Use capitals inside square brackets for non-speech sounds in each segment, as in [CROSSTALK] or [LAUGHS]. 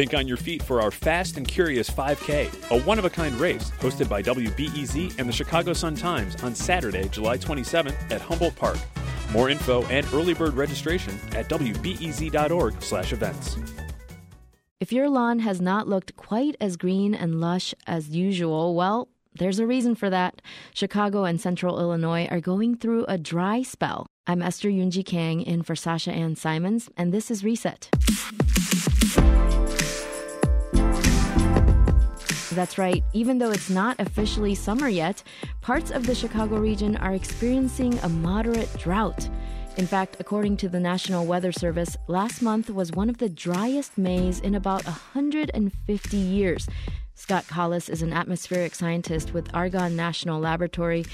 Think on your feet for our Fast and Curious 5K, a one of a kind race hosted by WBEZ and the Chicago Sun Times on Saturday, July 27th at Humboldt Park. More info and early bird registration at wbez.org/events. If your lawn has not looked quite as green and lush as usual, well, there's a reason for that. Chicago and Central Illinois are going through a dry spell. I'm Esther Yoonji Kang in for Sasha Ann Simons, and this is Reset. That's right. Even though it's not officially summer yet, parts of the Chicago region are experiencing a moderate drought. In fact, according to the National Weather Service, last month was one of the driest Mays in about 150 years. Scott Collis is an atmospheric scientist with Argonne National Laboratory.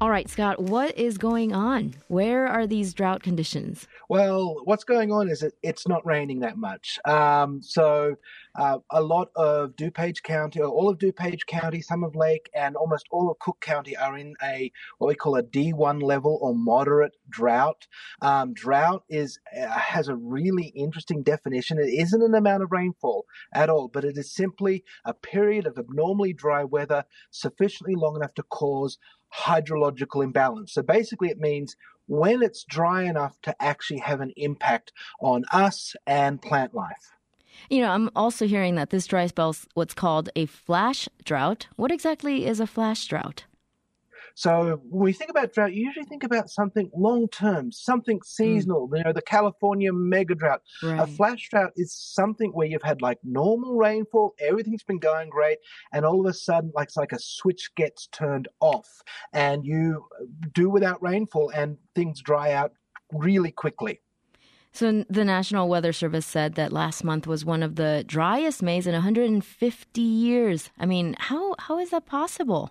All right, Scott, what is going on? Where are these drought conditions? Well, what's going on is it, it's not raining that much. Um, so, uh, a lot of DuPage County, or all of DuPage County, some of Lake, and almost all of Cook County are in a what we call a D1 level or moderate drought. Um, drought is uh, has a really interesting definition. It isn't an amount of rainfall at all, but it is simply a period of abnormally dry weather sufficiently long enough to cause hydrological imbalance. So basically, it means when it's dry enough to actually have an impact on us and plant life. You know, I'm also hearing that this dry spell's what's called a flash drought. What exactly is a flash drought? So when we think about drought, you usually think about something long term, something seasonal. Mm. You know, the California mega drought. Right. A flash drought is something where you've had like normal rainfall, everything's been going great, and all of a sudden, like it's like a switch gets turned off, and you do without rainfall, and things dry out really quickly. So the National Weather Service said that last month was one of the driest Mays in 150 years. I mean, how how is that possible?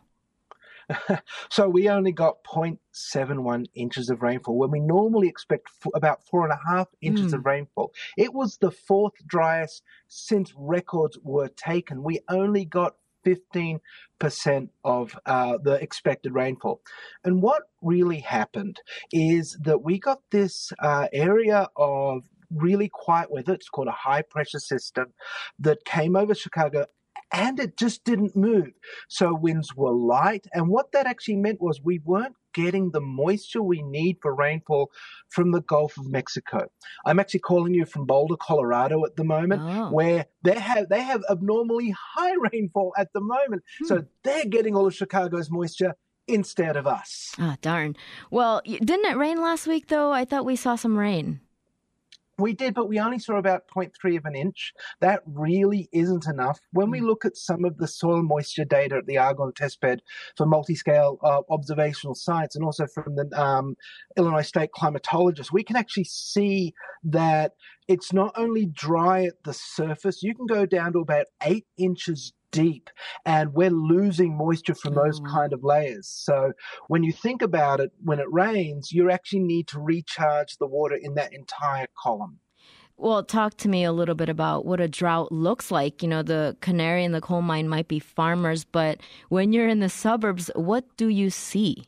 [LAUGHS] so we only got 0.71 inches of rainfall when we normally expect f- about four and a half inches mm. of rainfall. It was the fourth driest since records were taken. We only got 15% of uh, the expected rainfall. And what really happened is that we got this uh, area of really quiet weather. It's called a high pressure system that came over Chicago and it just didn't move. So winds were light. And what that actually meant was we weren't getting the moisture we need for rainfall from the Gulf of Mexico. I'm actually calling you from Boulder, Colorado at the moment, oh. where they have they have abnormally high [LAUGHS] rainfall at the moment. Hmm. So they're getting all of Chicago's moisture instead of us. Ah, oh, darn. Well, didn't it rain last week though? I thought we saw some rain. We did, but we only saw about 0.3 of an inch. That really isn't enough. When we hmm. look at some of the soil moisture data at the Argonne testbed for multi-scale uh, observational science and also from the um, Illinois State climatologist, we can actually see that it's not only dry at the surface, you can go down to about eight inches deep and we're losing moisture from those mm. kind of layers. So when you think about it, when it rains, you actually need to recharge the water in that entire column. Well, talk to me a little bit about what a drought looks like. You know, the canary in the coal mine might be farmers, but when you're in the suburbs, what do you see?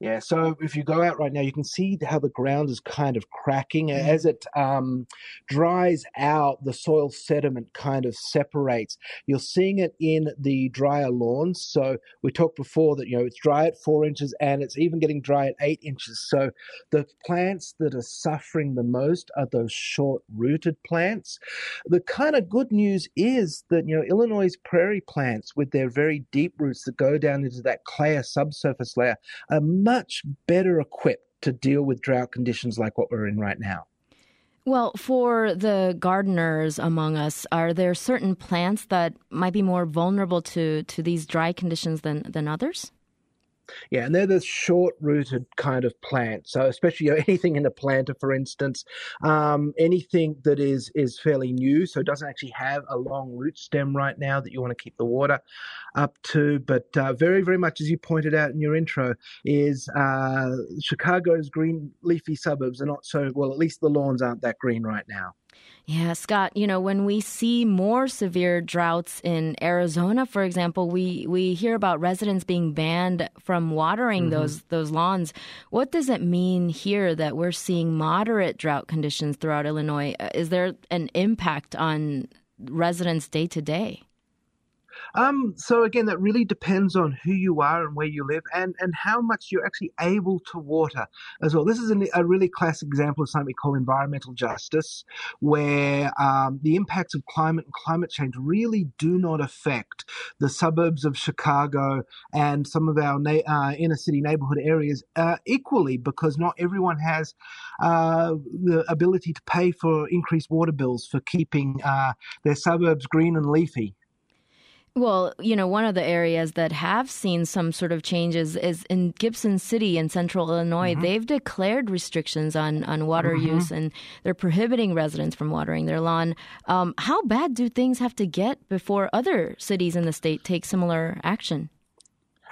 Yeah, so if you go out right now, you can see how the ground is kind of cracking mm-hmm. as it um, dries out. The soil sediment kind of separates. You're seeing it in the drier lawns. So we talked before that you know it's dry at four inches and it's even getting dry at eight inches. So the plants that are suffering the most are those short-rooted plants. The kind of good news is that you know Illinois' prairie plants with their very deep roots that go down into that clay subsurface layer are much better equipped to deal with drought conditions like what we're in right now. Well, for the gardeners among us, are there certain plants that might be more vulnerable to, to these dry conditions than, than others? Yeah, and they're the short-rooted kind of plant. So, especially you know, [LAUGHS] anything in a planter, for instance, um, anything that is is fairly new, so it doesn't actually have a long root stem right now that you want to keep the water up to. But uh, very, very much as you pointed out in your intro, is uh, Chicago's green leafy suburbs are not so well. At least the lawns aren't that green right now. Yeah, Scott, you know, when we see more severe droughts in Arizona, for example, we, we hear about residents being banned from watering mm-hmm. those those lawns. What does it mean here that we're seeing moderate drought conditions throughout Illinois? Uh, is there an impact on residents day to day? Um, so again, that really depends on who you are and where you live, and and how much you're actually able to water as well. This is a really classic example of something we call environmental justice, where um, the impacts of climate and climate change really do not affect the suburbs of Chicago and some of our na- uh, inner city neighborhood areas uh, equally, because not everyone has uh, the ability to pay for increased water bills for keeping uh, their suburbs green and leafy. Well, you know, one of the areas that have seen some sort of changes is in Gibson City in central Illinois. Mm-hmm. They've declared restrictions on, on water mm-hmm. use and they're prohibiting residents from watering their lawn. Um, how bad do things have to get before other cities in the state take similar action?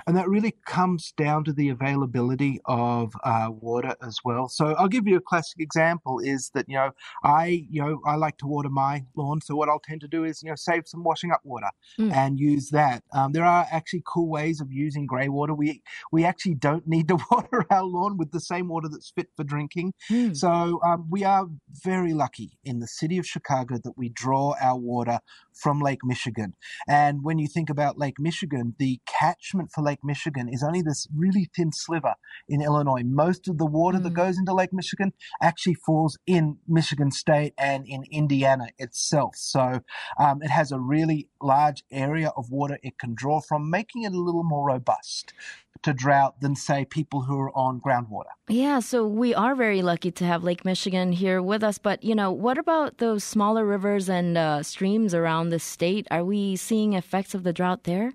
And that really comes down to the availability of uh, water as well. So I'll give you a classic example: is that you know I you know I like to water my lawn, so what I'll tend to do is you know save some washing up water mm. and use that. Um, there are actually cool ways of using grey water. We we actually don't [LAUGHS] need to water our lawn with the same water that's fit for drinking. Mm. So um, we are very lucky in the city of Chicago that we draw our water from Lake Michigan. And when you think about Lake Michigan, the catchment for Lake Michigan is only this really thin sliver in Illinois. Most of the water mm. that goes into Lake Michigan actually falls in Michigan State and in Indiana itself. So um, it has a really large area of water it can draw from, making it a little more robust to drought than, say, people who are on groundwater. Yeah, so we are very lucky to have Lake Michigan here with us. But, you know, what about those smaller rivers and uh, streams around the state? Are we seeing effects of the drought there?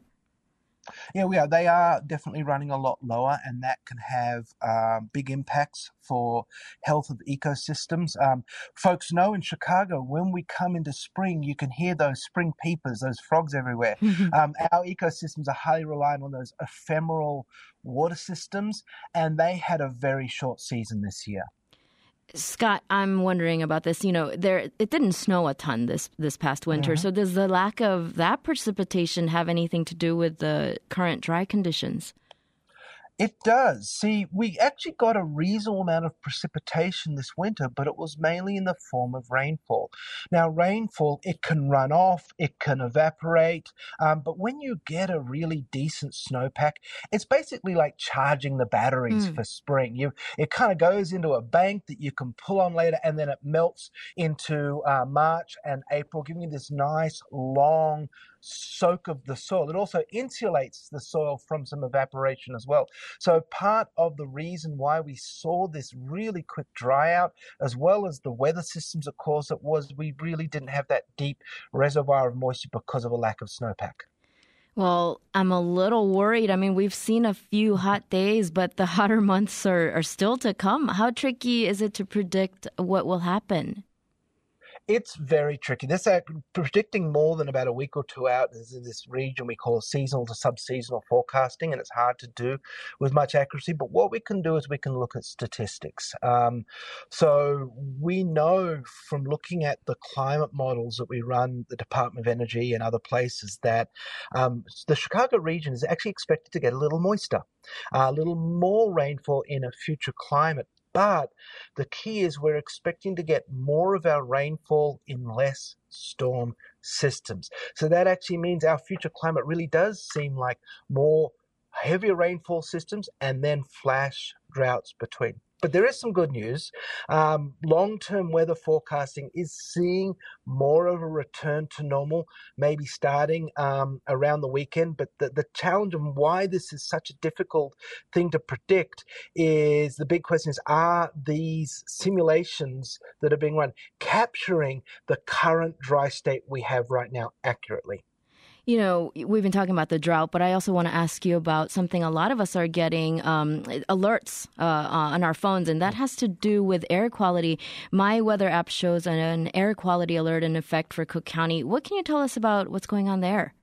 Yeah, we are. They are definitely running a lot lower, and that can have um, big impacts for health of ecosystems. Um, folks know in Chicago, when we come into spring, you can hear those spring peepers, those frogs everywhere. [LAUGHS] um, our ecosystems are highly reliant on those ephemeral water systems, and they had a very short season this year. Scott, I'm wondering about this. You know, there it didn't snow a ton this this past winter. Mm-hmm. So does the lack of that precipitation have anything to do with the current dry conditions? It does. See, we actually got a reasonable amount of precipitation this winter, but it was mainly in the form of rainfall. Now, rainfall, it can run off, it can evaporate, um, but when you get a really decent snowpack, it's basically like charging the batteries mm. for spring. You, it kind of goes into a bank that you can pull on later, and then it melts into uh, March and April, giving you this nice, long, soak of the soil. It also insulates the soil from some evaporation as well. So, part of the reason why we saw this really quick dry out, as well as the weather systems, of course, it was we really didn't have that deep reservoir of moisture because of a lack of snowpack. Well, I'm a little worried. I mean, we've seen a few hot days, but the [LAUGHS] hotter months are, are still to come. How tricky is it to predict what will happen? It's very tricky. This uh, predicting more than about a week or two out is in this region we call seasonal to sub-seasonal forecasting, and it's hard to do with much accuracy. But what we can do is we can look at statistics. Um, so we know from looking at the climate models that we run, the Department of Energy and other places, that um, the Chicago region is actually expected to get a little moister, a little more rainfall in a future climate but the key is we're expecting to get more of our rainfall in less storm systems. So that actually means our future climate really does seem like more heavier rainfall systems and then flash droughts between. But there is some good news. Um, Long term weather forecasting is seeing more of a return to normal, maybe starting um, around the weekend. But the, the challenge and why this is such a difficult thing to predict is the big question is are these simulations that are being run capturing the current dry state we have right now accurately? You know, we've been talking about the drought, but I also want to ask you about something a lot of us are getting um, alerts uh, on our phones, and that has to do with air quality. My weather app shows an, an air quality alert in effect for Cook County. What can you tell us about what's going on there?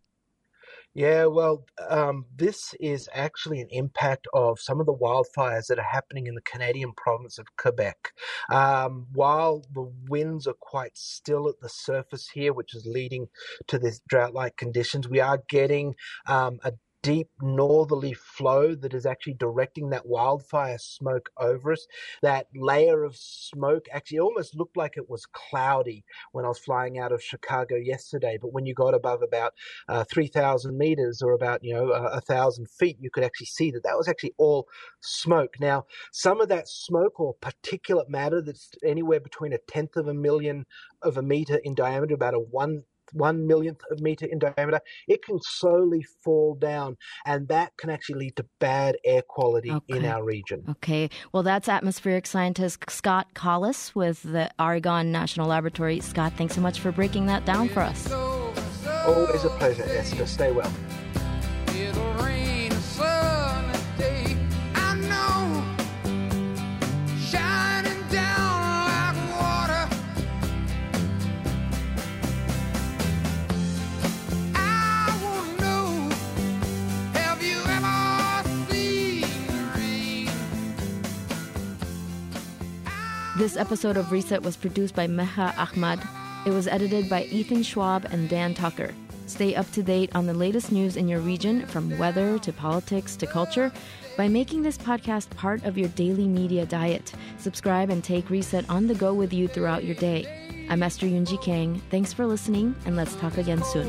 Yeah, well, um, this is actually an impact of some of the wildfires that are happening in the Canadian province of Quebec. Um, while the winds are quite still at the surface here, which is leading to this drought like conditions, we are getting um, a deep northerly flow that is actually directing that wildfire smoke over us. That layer of smoke actually almost looked like it was cloudy when I was flying out of Chicago yesterday. But when you got above about uh, 3,000 meters or about, you know, a, a thousand feet, you could actually see that that was actually all smoke. Now, some of that smoke or particulate matter that's anywhere between a tenth of a million of a meter in diameter, about a one one millionth of meter in diameter, it can slowly fall down, and that can actually lead to bad air quality okay. in our region. Okay, well, that's atmospheric scientist Scott Collis with the Argonne National Laboratory. Scott, thanks so much for breaking that down for us. Always a pleasure, Esther. Stay well. This episode of Reset was produced by Meha Ahmad. It was edited by Ethan Schwab and Dan Tucker. Stay up to date on the latest news in your region, from weather to politics to culture, by making this podcast part of your daily media diet. Subscribe and take Reset on the go with you throughout your day. I'm Esther Yoonji Kang. Thanks for listening, and let's talk again soon.